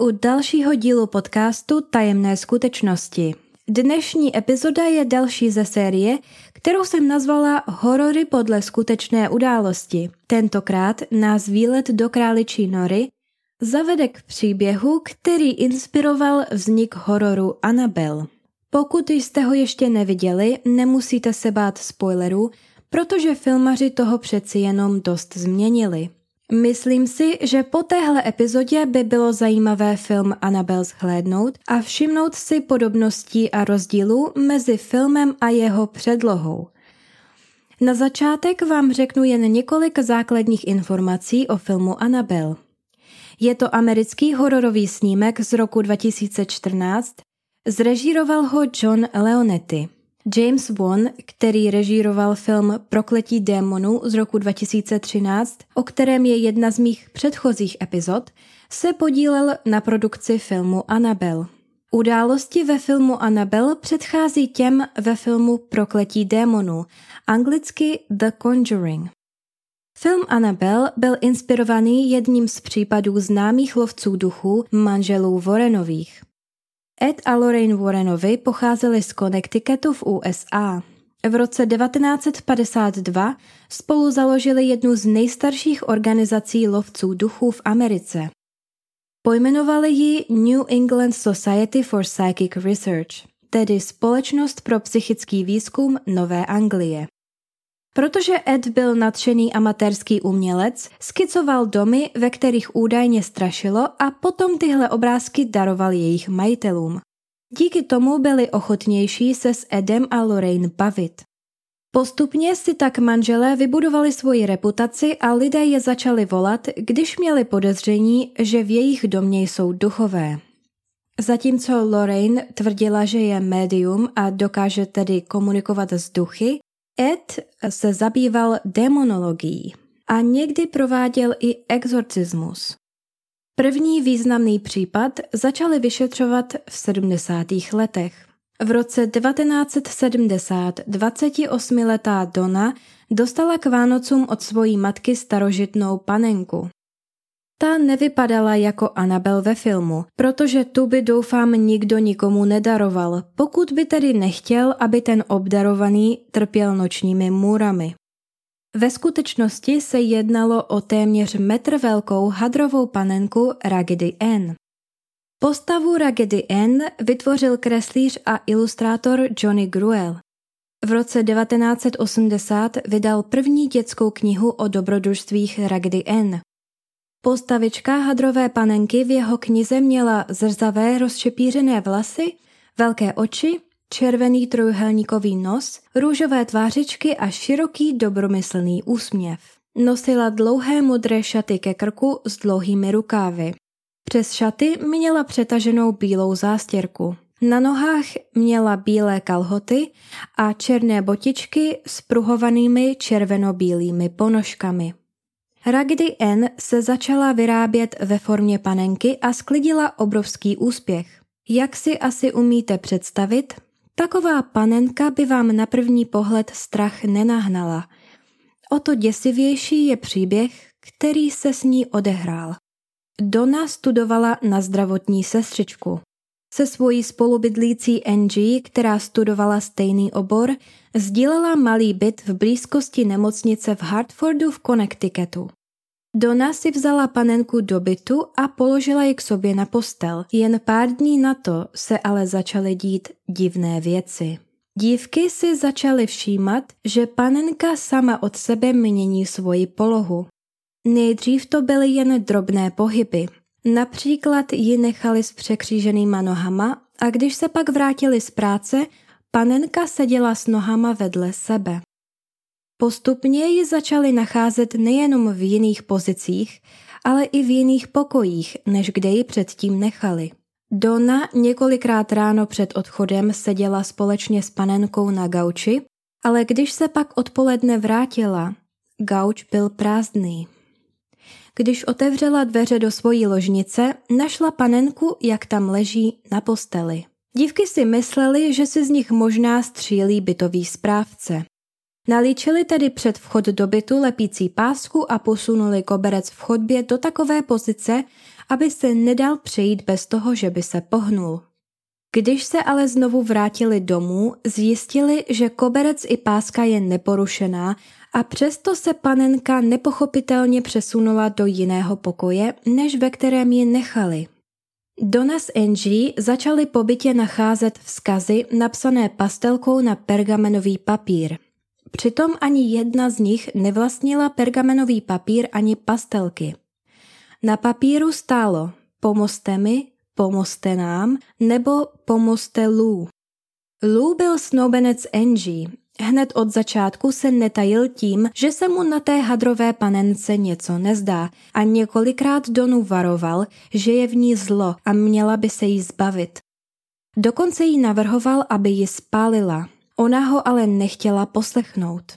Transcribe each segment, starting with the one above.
u dalšího dílu podcastu Tajemné skutečnosti. Dnešní epizoda je další ze série, kterou jsem nazvala Horory podle skutečné události. Tentokrát nás výlet do králičí nory zavede k příběhu, který inspiroval vznik hororu Annabelle. Pokud jste ho ještě neviděli, nemusíte se bát spoilerů, protože filmaři toho přeci jenom dost změnili. Myslím si, že po téhle epizodě by bylo zajímavé film Annabelle zhlédnout a všimnout si podobností a rozdílů mezi filmem a jeho předlohou. Na začátek vám řeknu jen několik základních informací o filmu Annabelle. Je to americký hororový snímek z roku 2014, zrežíroval ho John Leonetti. James Wan, který režíroval film Prokletí démonů z roku 2013, o kterém je jedna z mých předchozích epizod, se podílel na produkci filmu Annabelle. Události ve filmu Annabelle předchází těm ve filmu Prokletí démonů, anglicky The Conjuring. Film Annabelle byl inspirovaný jedním z případů známých lovců duchů manželů Warrenových. Ed a Lorraine Warrenovi pocházeli z Connecticutu v USA. V roce 1952 spolu založili jednu z nejstarších organizací lovců duchů v Americe. Pojmenovali ji New England Society for Psychic Research, tedy Společnost pro psychický výzkum Nové Anglie. Protože Ed byl nadšený amatérský umělec, skicoval domy, ve kterých údajně strašilo a potom tyhle obrázky daroval jejich majitelům. Díky tomu byli ochotnější se s Edem a Lorraine bavit. Postupně si tak manželé vybudovali svoji reputaci a lidé je začali volat, když měli podezření, že v jejich domě jsou duchové. Zatímco Lorraine tvrdila, že je médium a dokáže tedy komunikovat s duchy, Ed se zabýval demonologií a někdy prováděl i exorcismus. První významný případ začali vyšetřovat v 70. letech. V roce 1970 28-letá Donna dostala k Vánocům od svojí matky starožitnou panenku. Ta nevypadala jako Anabel ve filmu, protože tu by doufám nikdo nikomu nedaroval, pokud by tedy nechtěl, aby ten obdarovaný trpěl nočními můrami. Ve skutečnosti se jednalo o téměř metr velkou hadrovou panenku Raggedy Ann. Postavu Raggedy Ann vytvořil kreslíř a ilustrátor Johnny Gruel. V roce 1980 vydal první dětskou knihu o dobrodružstvích Raggedy Ann. Postavička hadrové panenky v jeho knize měla zrzavé rozšepířené vlasy, velké oči, červený trojuhelníkový nos, růžové tvářičky a široký dobromyslný úsměv. Nosila dlouhé modré šaty ke krku s dlouhými rukávy. Přes šaty měla přetaženou bílou zástěrku. Na nohách měla bílé kalhoty a černé botičky s pruhovanými červeno-bílými ponožkami. Raggedy Ann se začala vyrábět ve formě panenky a sklidila obrovský úspěch. Jak si asi umíte představit, taková panenka by vám na první pohled strach nenahnala. O to děsivější je příběh, který se s ní odehrál. Donna studovala na zdravotní sestřičku. Se svojí spolubydlící Angie, která studovala stejný obor, sdílela malý byt v blízkosti nemocnice v Hartfordu v Connecticutu. Donna si vzala panenku do bytu a položila ji k sobě na postel. Jen pár dní na to se ale začaly dít divné věci. Dívky si začaly všímat, že panenka sama od sebe mění svoji polohu. Nejdřív to byly jen drobné pohyby. Například ji nechali s překříženýma nohama a když se pak vrátili z práce, panenka seděla s nohama vedle sebe. Postupně ji začali nacházet nejenom v jiných pozicích, ale i v jiných pokojích, než kde ji předtím nechali. Donna několikrát ráno před odchodem seděla společně s panenkou na gauči, ale když se pak odpoledne vrátila, gauč byl prázdný. Když otevřela dveře do svojí ložnice, našla panenku, jak tam leží na posteli. Dívky si mysleli, že si z nich možná střílí bytový správce. Nalíčili tedy před vchod do bytu lepící pásku a posunuli koberec v chodbě do takové pozice, aby se nedal přejít bez toho, že by se pohnul. Když se ale znovu vrátili domů, zjistili, že koberec i páska je neporušená a přesto se panenka nepochopitelně přesunula do jiného pokoje, než ve kterém ji nechali. Donna s Angie začali po bytě nacházet vzkazy napsané pastelkou na pergamenový papír. Přitom ani jedna z nich nevlastnila pergamenový papír ani pastelky. Na papíru stálo pomozte mi, pomozte nám nebo pomozte Lou. Lou byl snoubenec Angie. Hned od začátku se netajil tím, že se mu na té hadrové panence něco nezdá a několikrát Donu varoval, že je v ní zlo a měla by se jí zbavit. Dokonce jí navrhoval, aby ji spálila. Ona ho ale nechtěla poslechnout.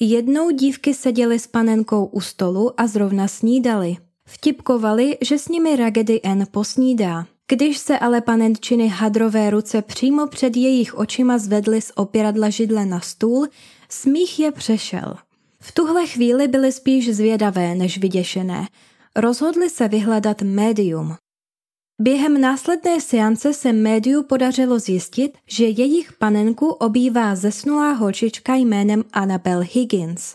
Jednou dívky seděly s panenkou u stolu a zrovna snídali. Vtipkovali, že s nimi Raggedy Ann posnídá. Když se ale panenčiny hadrové ruce přímo před jejich očima zvedly z opěradla židle na stůl, smích je přešel. V tuhle chvíli byly spíš zvědavé než vyděšené. Rozhodli se vyhledat médium. Během následné seance se médiu podařilo zjistit, že jejich panenku obývá zesnulá holčička jménem Annabel Higgins.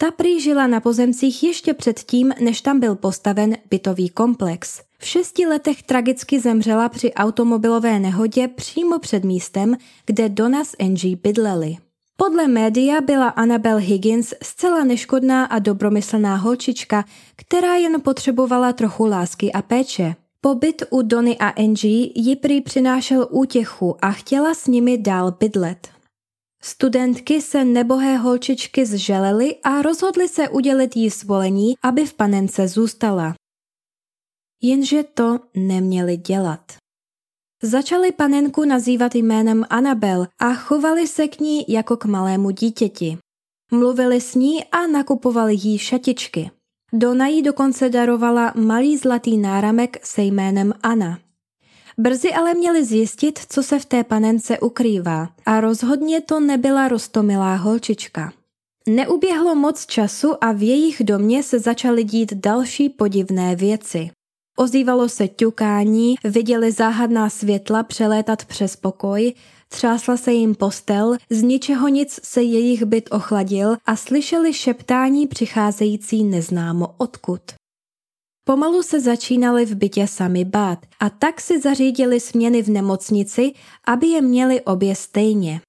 Ta prý žila na pozemcích ještě předtím, než tam byl postaven bytový komplex. V šesti letech tragicky zemřela při automobilové nehodě přímo před místem, kde Donna s Angie bydleli. Podle média byla Annabel Higgins zcela neškodná a dobromyslná holčička, která jen potřebovala trochu lásky a péče. Pobyt u Dony a Angie ji prý přinášel útěchu a chtěla s nimi dál bydlet. Studentky se nebohé holčičky zželely a rozhodly se udělit jí svolení, aby v panence zůstala. Jenže to neměli dělat. Začali panenku nazývat jménem Anabel a chovali se k ní jako k malému dítěti. Mluvili s ní a nakupovali jí šatičky. Dona jí dokonce darovala malý zlatý náramek se jménem Anna. Brzy ale měli zjistit, co se v té panence ukrývá a rozhodně to nebyla rostomilá holčička. Neuběhlo moc času a v jejich domě se začaly dít další podivné věci. Ozývalo se ťukání, viděli záhadná světla přelétat přes pokoj, třásla se jim postel, z ničeho nic se jejich byt ochladil a slyšeli šeptání přicházející neznámo odkud. Pomalu se začínali v bytě sami bát a tak si zařídili směny v nemocnici, aby je měli obě stejně.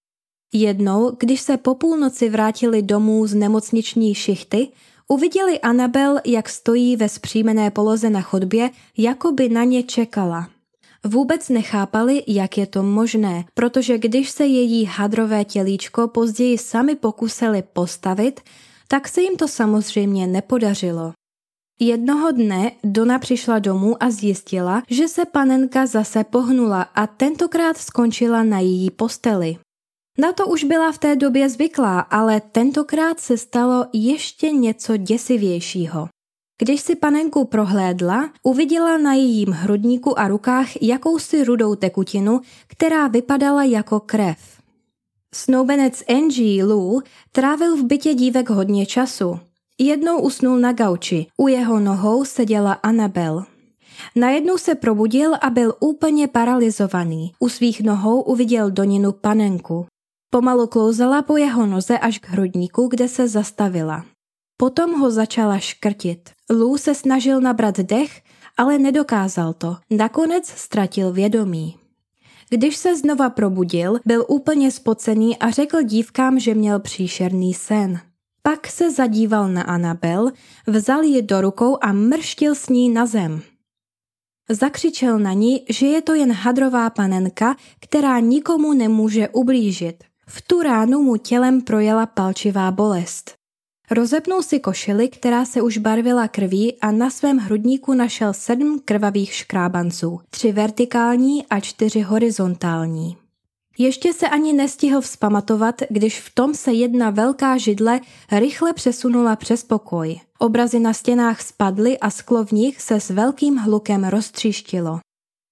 Jednou, když se po půlnoci vrátili domů z nemocniční šichty, uviděli Anabel, jak stojí ve zpřímené poloze na chodbě, jako by na ně čekala. Vůbec nechápali, jak je to možné, protože když se její hadrové tělíčko později sami pokusili postavit, tak se jim to samozřejmě nepodařilo. Jednoho dne Dona přišla domů a zjistila, že se panenka zase pohnula a tentokrát skončila na její posteli. Na to už byla v té době zvyklá, ale tentokrát se stalo ještě něco děsivějšího. Když si panenku prohlédla, uviděla na jejím hrudníku a rukách jakousi rudou tekutinu, která vypadala jako krev. Snoubenec Angie Lou trávil v bytě dívek hodně času. Jednou usnul na gauči, u jeho nohou seděla Annabel. Najednou se probudil a byl úplně paralizovaný. U svých nohou uviděl Doninu panenku. Pomalu klouzala po jeho noze až k hrudníku, kde se zastavila. Potom ho začala škrtit. Lou se snažil nabrat dech, ale nedokázal to. Nakonec ztratil vědomí. Když se znova probudil, byl úplně spocený a řekl dívkám, že měl příšerný sen. Pak se zadíval na Anabel, vzal ji do rukou a mrštil s ní na zem. Zakřičel na ní, že je to jen hadrová panenka, která nikomu nemůže ublížit. V tu ránu mu tělem projela palčivá bolest. Rozepnul si košili, která se už barvila krví a na svém hrudníku našel sedm krvavých škrábanců, tři vertikální a čtyři horizontální. Ještě se ani nestihl vzpamatovat, když v tom se jedna velká židle rychle přesunula přes pokoj. Obrazy na stěnách spadly a sklo v nich se s velkým hlukem roztříštilo.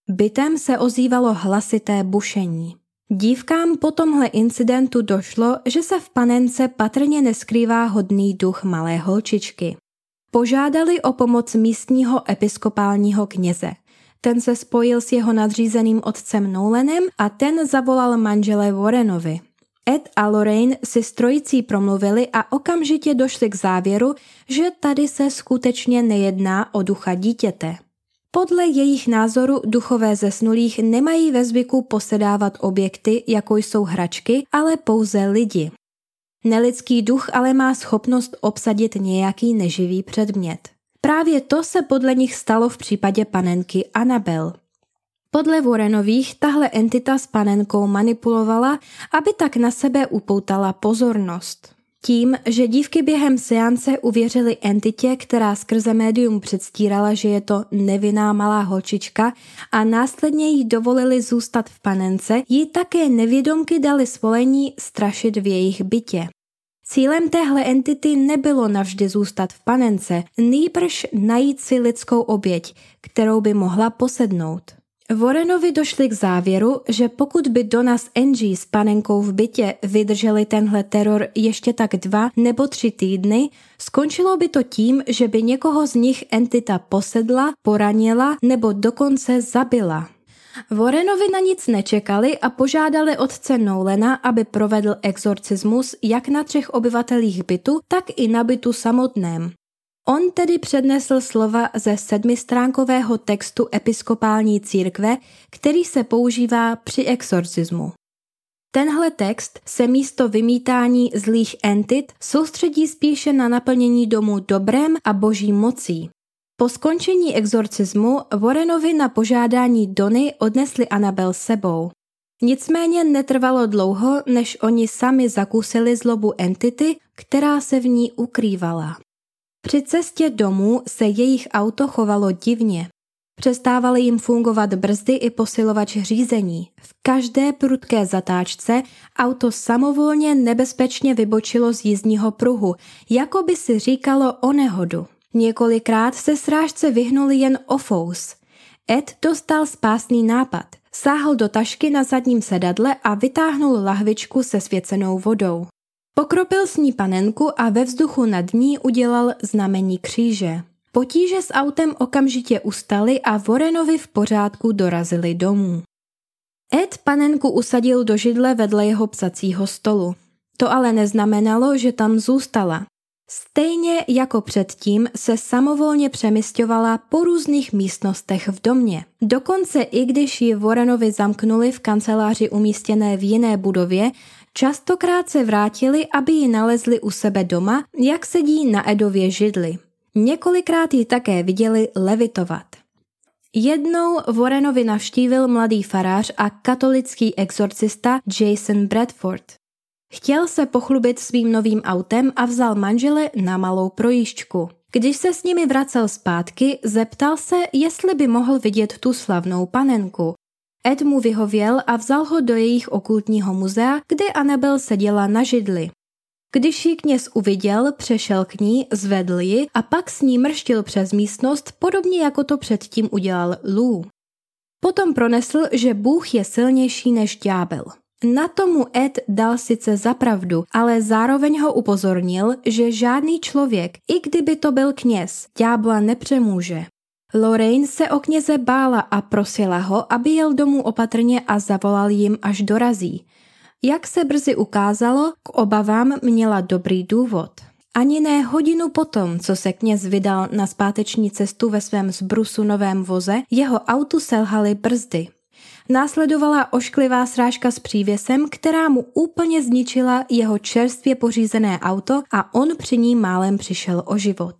Bytem se ozývalo hlasité bušení. Dívkám po tomhle incidentu došlo, že se v panence patrně neskrývá hodný duch malé holčičky. Požádali o pomoc místního episkopálního kněze. Ten se spojil s jeho nadřízeným otcem Nolanem a ten zavolal manžele Warrenovi. Ed a Lorraine si s trojicí promluvili a okamžitě došli k závěru, že tady se skutečně nejedná o ducha dítěte. Podle jejich názoru duchové zesnulých nemají ve zvyku posedávat objekty, jako jsou hračky, ale pouze lidi. Nelidský duch ale má schopnost obsadit nějaký neživý předmět. Právě to se podle nich stalo v případě panenky Anabel. Podle Warrenových tahle entita s panenkou manipulovala, aby tak na sebe upoutala pozornost. Tím, že dívky během seance uvěřily entitě, která skrze médium předstírala, že je to nevinná malá holčička a následně jí dovolili zůstat v panence, jí také nevědomky dali svolení strašit v jejich bytě. Cílem téhle entity nebylo navždy zůstat v panence, nýbrž najít si lidskou oběť, kterou by mohla posednout. Warrenovi došli k závěru, že pokud by Donna s Angie s panenkou v bytě vydrželi tenhle teror ještě tak dva nebo tři týdny, skončilo by to tím, že by někoho z nich entita posedla, poranila nebo dokonce zabila. Warrenovi na nic nečekali a požádali otce Nolena, aby provedl exorcismus jak na třech obyvatelích bytu, tak i na bytu samotném. On tedy přednesl slova ze sedmistránkového textu episkopální církve, který se používá při exorcismu. Tenhle text se místo vymítání zlých entit soustředí spíše na naplnění domu dobrem a boží mocí. Po skončení exorcismu Warrenovi na požádání Dony odnesli Anabel sebou. Nicméně netrvalo dlouho, než oni sami zakusili zlobu entity, která se v ní ukrývala. Při cestě domů se jejich auto chovalo divně. Přestávaly jim fungovat brzdy i posilovač řízení. V každé prudké zatáčce auto samovolně nebezpečně vybočilo z jízdního pruhu, jako by si říkalo o nehodu. Několikrát se srážce vyhnuli jen o fous. Ed dostal spásný nápad. Sáhl do tašky na zadním sedadle a vytáhnul lahvičku se svěcenou vodou. Pokropil s ní panenku a ve vzduchu nad ní udělal znamení kříže. Potíže s autem okamžitě ustaly a Vorenovi v pořádku dorazili domů. Ed panenku usadil do židle vedle jeho psacího stolu. To ale neznamenalo, že tam zůstala. Stejně jako předtím se samovolně přemysťovala po různých místnostech v domě. Dokonce i když ji Warrenovi zamknuli v kanceláři umístěné v jiné budově, častokrát se vrátili, aby ji nalezli u sebe doma, jak sedí na Edově židli. Několikrát ji také viděli levitovat. Jednou Warrenovi navštívil mladý farář a katolický exorcista Jason Bradford. Chtěl se pochlubit svým novým autem a vzal manžele na malou projížďku. Když se s nimi vracel zpátky, zeptal se, jestli by mohl vidět tu slavnou panenku. Ed mu vyhověl a vzal ho do jejich okultního muzea, kde Anabel seděla na židli. Když ji kněz uviděl, přešel k ní, zvedl ji a pak s ní mrštil přes místnost, podobně jako to předtím udělal Lou. Potom pronesl, že Bůh je silnější než ďábel. Na tomu Ed dal sice zapravdu, ale zároveň ho upozornil, že žádný člověk, i kdyby to byl kněz, ďábla nepřemůže. Lorraine se o kněze bála a prosila ho, aby jel domů opatrně a zavolal jim, až dorazí. Jak se brzy ukázalo, k obavám měla dobrý důvod. Ani ne hodinu potom, co se kněz vydal na zpáteční cestu ve svém zbrusu novém voze, jeho autu selhaly brzdy. Následovala ošklivá srážka s přívěsem, která mu úplně zničila jeho čerstvě pořízené auto a on při ní málem přišel o život.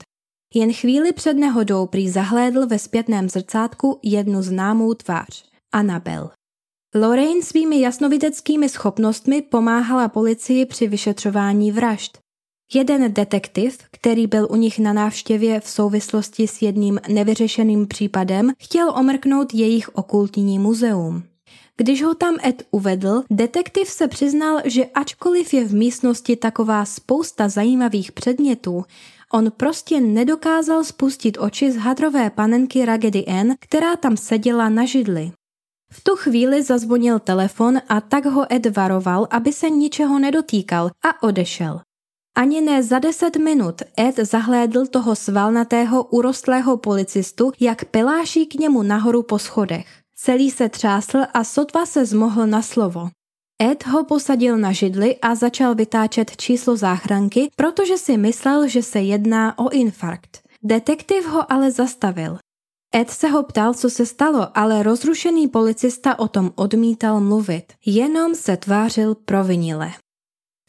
Jen chvíli před nehodou prý zahlédl ve zpětném zrcátku jednu známou tvář – Anabel. Lorraine svými jasnovideckými schopnostmi pomáhala policii při vyšetřování vražd. Jeden detektiv, který byl u nich na návštěvě v souvislosti s jedním nevyřešeným případem, chtěl omrknout jejich okultní muzeum. Když ho tam Ed uvedl, detektiv se přiznal, že ačkoliv je v místnosti taková spousta zajímavých předmětů, on prostě nedokázal spustit oči z hadrové panenky Raggedy Ann, která tam seděla na židli. V tu chvíli zazvonil telefon a tak ho Ed varoval, aby se ničeho nedotýkal a odešel. Ani ne za deset minut Ed zahlédl toho svalnatého urostlého policistu, jak peláší k němu nahoru po schodech. Celý se třásl a sotva se zmohl na slovo. Ed ho posadil na židli a začal vytáčet číslo záchranky, protože si myslel, že se jedná o infarkt. Detektiv ho ale zastavil. Ed se ho ptal, co se stalo, ale rozrušený policista o tom odmítal mluvit. Jenom se tvářil provinile.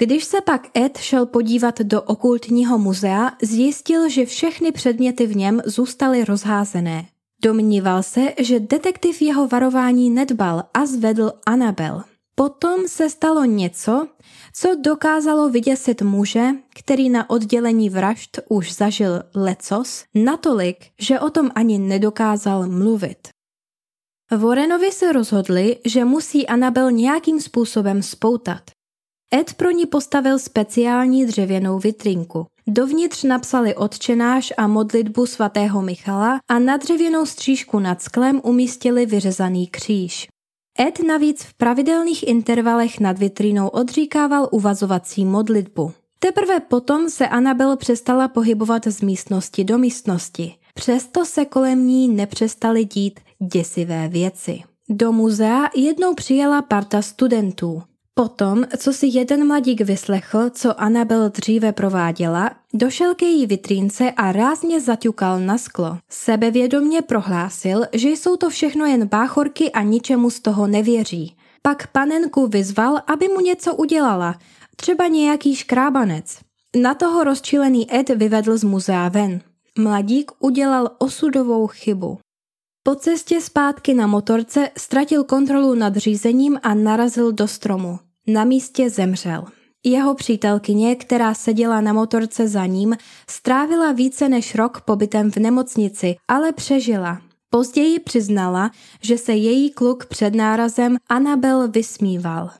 Když se pak Ed šel podívat do okultního muzea, zjistil, že všechny předměty v něm zůstaly rozházené. Domníval se, že detektiv jeho varování nedbal a zvedl Anabel. Potom se stalo něco, co dokázalo vyděsit muže, který na oddělení vražd už zažil lecos, natolik, že o tom ani nedokázal mluvit. Warrenovi se rozhodli, že musí Anabel nějakým způsobem spoutat. Ed pro ní postavil speciální dřevěnou vitrinku. Dovnitř napsali odčenáš a modlitbu svatého Michala a na dřevěnou střížku nad sklem umístili vyřezaný kříž. Ed navíc v pravidelných intervalech nad vitrínou odříkával uvazovací modlitbu. Teprve potom se Anabel přestala pohybovat z místnosti do místnosti. Přesto se kolem ní nepřestaly dít děsivé věci. Do muzea jednou přijela parta studentů. Potom, co si jeden mladík vyslechl, co Anabel dříve prováděla, došel ke její vitrínce a rázně zaťukal na sklo. Sebevědomně prohlásil, že jsou to všechno jen báchorky a ničemu z toho nevěří. Pak panenku vyzval, aby mu něco udělala, třeba nějaký škrábanec. Na toho rozčilený Ed vyvedl z muzea ven. Mladík udělal osudovou chybu. Po cestě zpátky na motorce ztratil kontrolu nad řízením a narazil do stromu. Na místě zemřel. Jeho přítelkyně, která seděla na motorce za ním, strávila více než rok pobytem v nemocnici, ale přežila. Později přiznala, že se její kluk před nárazem Anabel vysmíval.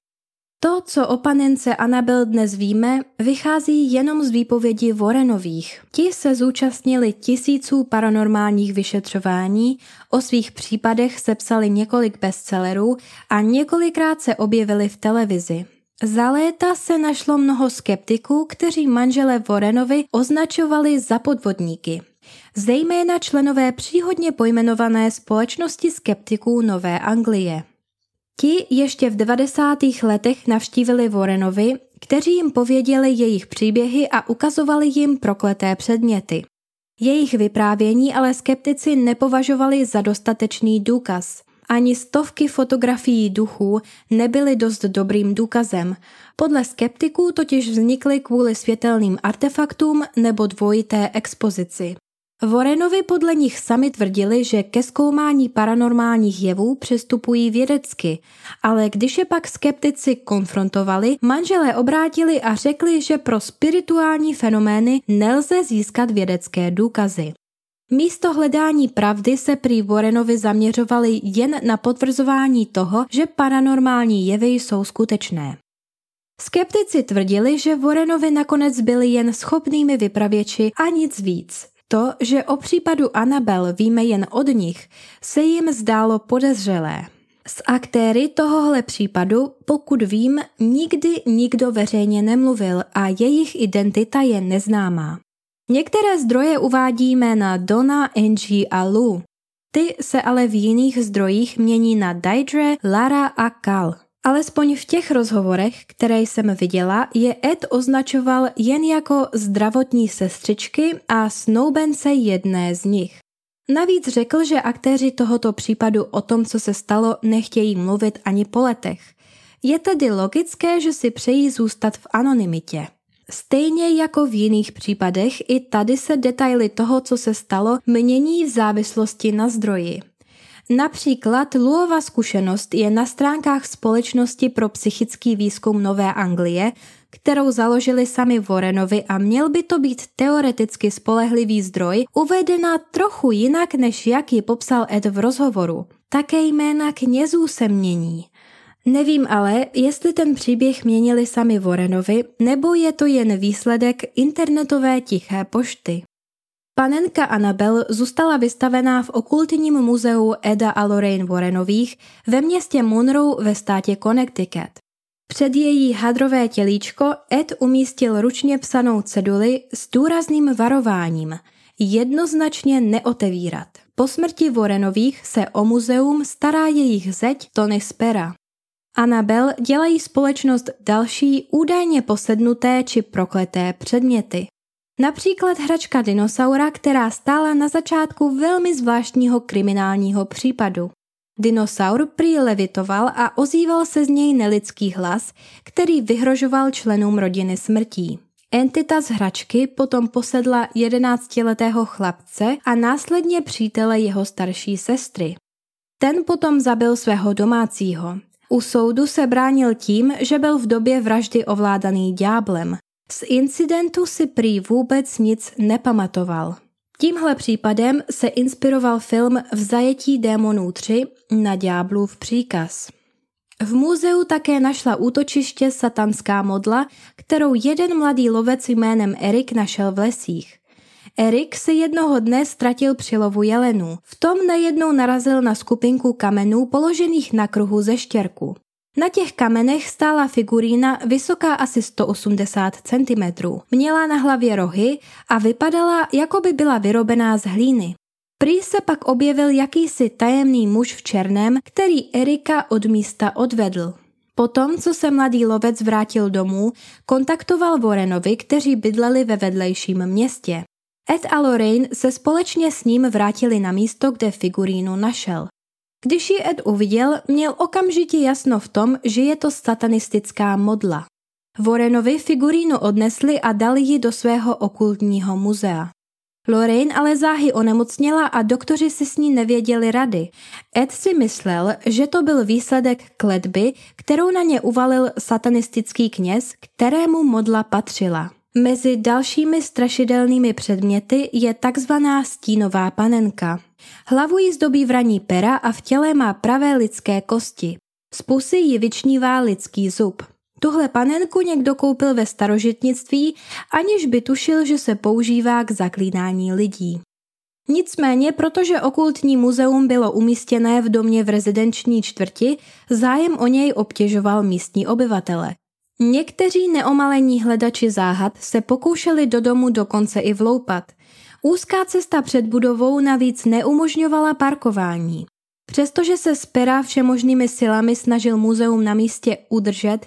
To, co o panence Anabel dnes víme, vychází jenom z výpovědi Warrenových. Ti se zúčastnili tisíců paranormálních vyšetřování, o svých případech sepsali několik bestsellerů a několikrát se objevili v televizi. Za léta se našlo mnoho skeptiků, kteří manžele Warrenovi označovali za podvodníky. Zejména členové příhodně pojmenované společnosti skeptiků Nové Anglie. Ti ještě v 90. letech navštívili Warrenovi, kteří jim pověděli jejich příběhy a ukazovali jim prokleté předměty. Jejich vyprávění ale skeptici nepovažovali za dostatečný důkaz. Ani stovky fotografií duchů nebyly dost dobrým důkazem. Podle skeptiků totiž vznikly kvůli světelným artefaktům nebo dvojité expozici. Warrenovi podle nich sami tvrdili, že ke zkoumání paranormálních jevů přistupují vědecky, ale když je pak skeptici konfrontovali, manželé obrátili a řekli, že pro spirituální fenomény nelze získat vědecké důkazy. Místo hledání pravdy se prý Warrenovi zaměřovali jen na potvrzování toho, že paranormální jevy jsou skutečné. Skeptici tvrdili, že Warrenovi nakonec byli jen schopnými vypravěči a nic víc. To, že o případu Anabel víme jen od nich, se jim zdálo podezřelé. S aktéry tohohle případu, pokud vím, nikdy nikdo veřejně nemluvil a jejich identita je neznámá. Některé zdroje uvádí jména Donna, Angie a Lou. Ty se ale v jiných zdrojích mění na Deidre, Lara a Cal. Alespoň v těch rozhovorech, které jsem viděla, je Ed označoval jen jako zdravotní sestřičky a snoubence jedné z nich. Navíc řekl, že aktéři tohoto případu o tom, co se stalo, nechtějí mluvit ani po letech. Je tedy logické, že si přejí zůstat v anonymitě. Stejně jako v jiných případech, i tady se detaily toho, co se stalo, mění v závislosti na zdroji. Například Luova zkušenost je na stránkách Společnosti pro psychický výzkum Nové Anglie, kterou založili sami Warrenovi a měl by to být teoreticky spolehlivý zdroj, uvedena trochu jinak, než jak ji popsal Ed v rozhovoru. Také jména knězů se mění. Nevím ale, jestli ten příběh měnili sami Warrenovi, nebo je to jen výsledek internetové tiché pošty. Panenka Annabel zůstala vystavená v okultním muzeu Eda a Lorraine Warrenových ve městě Monroe ve státě Connecticut. Před její hadrové tělíčko Ed umístil ručně psanou ceduli s důrazným varováním jednoznačně neotevírat. Po smrti Warrenových se o muzeum stará jejich zeď Tony Spera. Anabel dělají společnost další údajně posednuté či prokleté předměty. Například hračka dinosaura, která stála na začátku velmi zvláštního kriminálního případu. Dinosaur prý levitoval a ozýval se z něj nelidský hlas, který vyhrožoval členům rodiny smrtí. Entita z hračky potom posedla jedenáctiletého chlapce a následně přítele jeho starší sestry. Ten potom zabil svého domácího. U soudu se bránil tím, že byl v době vraždy ovládaný dňáblem. Z incidentu si prý vůbec nic nepamatoval. Tímhle případem se inspiroval film V zajetí démonů 3 na ďáblův příkaz. V muzeu také našla útočiště satanská modla, kterou jeden mladý lovec jménem Erik našel v lesích. Erik se jednoho dne ztratil při lovu jelenů. V tom najednou narazil na skupinku kamenů položených na kruhu ze štěrku. Na těch kamenech stála figurína vysoká asi 180 cm. Měla na hlavě rohy a vypadala, jako by byla vyrobená z hlíny. Prý se pak objevil jakýsi tajemný muž v černém, který Erika od místa odvedl. Potom, co se mladý lovec vrátil domů, kontaktoval Warrenovi, kteří bydleli ve vedlejším městě. Ed a Lorraine se společně s ním vrátili na místo, kde figurínu našel. Když ji Ed uviděl, měl okamžitě jasno v tom, že je to satanistická modla. Warrenovi figurínu odnesli a dali ji do svého okultního muzea. Lorraine ale záhy onemocněla a doktoři si s ní nevěděli rady. Ed si myslel, že to byl výsledek kletby, kterou na ně uvalil satanistický kněz, kterému modla patřila. Mezi dalšími strašidelnými předměty je takzvaná stínová panenka. Hlavu jí zdobí vraní pera a v těle má pravé lidské kosti. Z pusy ji vyčnívá lidský zub. Tuhle panenku někdo koupil ve starožitnictví, aniž by tušil, že se používá k zaklínání lidí. Nicméně, protože okultní muzeum bylo umístěné v domě v rezidenční čtvrti, zájem o něj obtěžoval místní obyvatele. Někteří neomalení hledači záhad se pokoušeli do domu dokonce i vloupat. Úzká cesta před budovou navíc neumožňovala parkování. Přestože se z pera všemožnými silami snažil muzeum na místě udržet,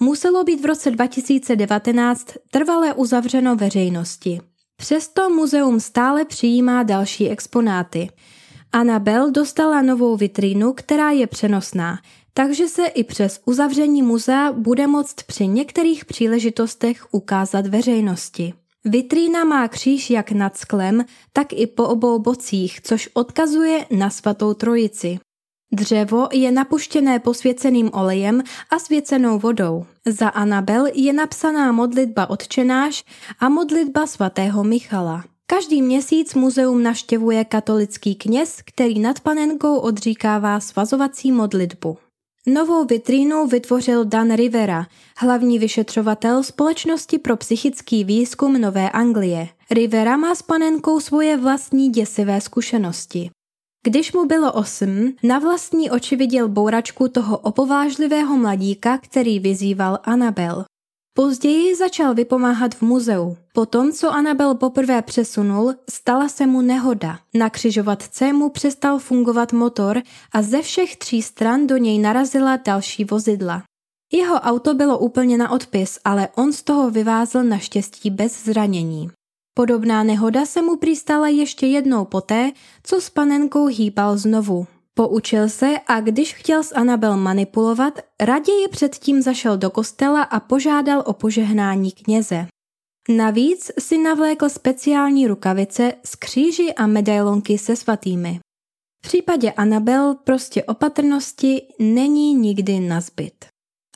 muselo být v roce 2019 trvale uzavřeno veřejnosti. Přesto muzeum stále přijímá další exponáty. Anabel dostala novou vitrínu, která je přenosná, takže se i přes uzavření muzea bude moct při některých příležitostech ukázat veřejnosti. Vitrína má kříž jak nad sklem, tak i po obou bocích, což odkazuje na svatou trojici. Dřevo je napuštěné posvěceným olejem a svěcenou vodou. Za Anabel je napsaná modlitba odčenáš a modlitba svatého Michala. Každý měsíc muzeum naštěvuje katolický kněz, který nad panenkou odříkává svazovací modlitbu. Novou vitrínu vytvořil Dan Rivera, hlavní vyšetřovatel Společnosti pro psychický výzkum Nové Anglie. Rivera má s panenkou svoje vlastní děsivé zkušenosti. Když mu bylo osm, na vlastní oči viděl bouračku toho opovážlivého mladíka, který vyzýval Anabel. Později začal vypomáhat v muzeu. Potom, co Anabel poprvé přesunul, stala se mu nehoda. Na křižovatce mu přestal fungovat motor a ze všech tří stran do něj narazila další vozidla. Jeho auto bylo úplně na odpis, ale on z toho vyvázl naštěstí bez zranění. Podobná nehoda se mu přistala ještě jednou poté, co s panenkou hýbal znovu. Poučil se a když chtěl s Anabel manipulovat, raději předtím zašel do kostela a požádal o požehnání kněze. Navíc si navlékl speciální rukavice s kříži a medailonky se svatými. V případě Anabel prostě opatrnosti není nikdy nazbyt.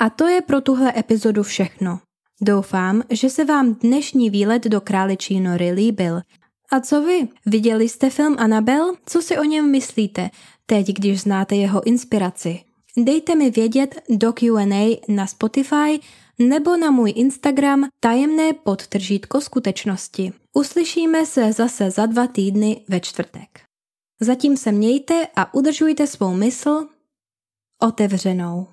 A to je pro tuhle epizodu všechno. Doufám, že se vám dnešní výlet do králičí nory líbil. A co vy? Viděli jste film Anabel? Co si o něm myslíte? Teď, když znáte jeho inspiraci. Dejte mi vědět do Q&A na Spotify nebo na můj Instagram tajemné podtržítko skutečnosti. Uslyšíme se zase za dva týdny ve čtvrtek. Zatím se mějte a udržujte svou mysl otevřenou.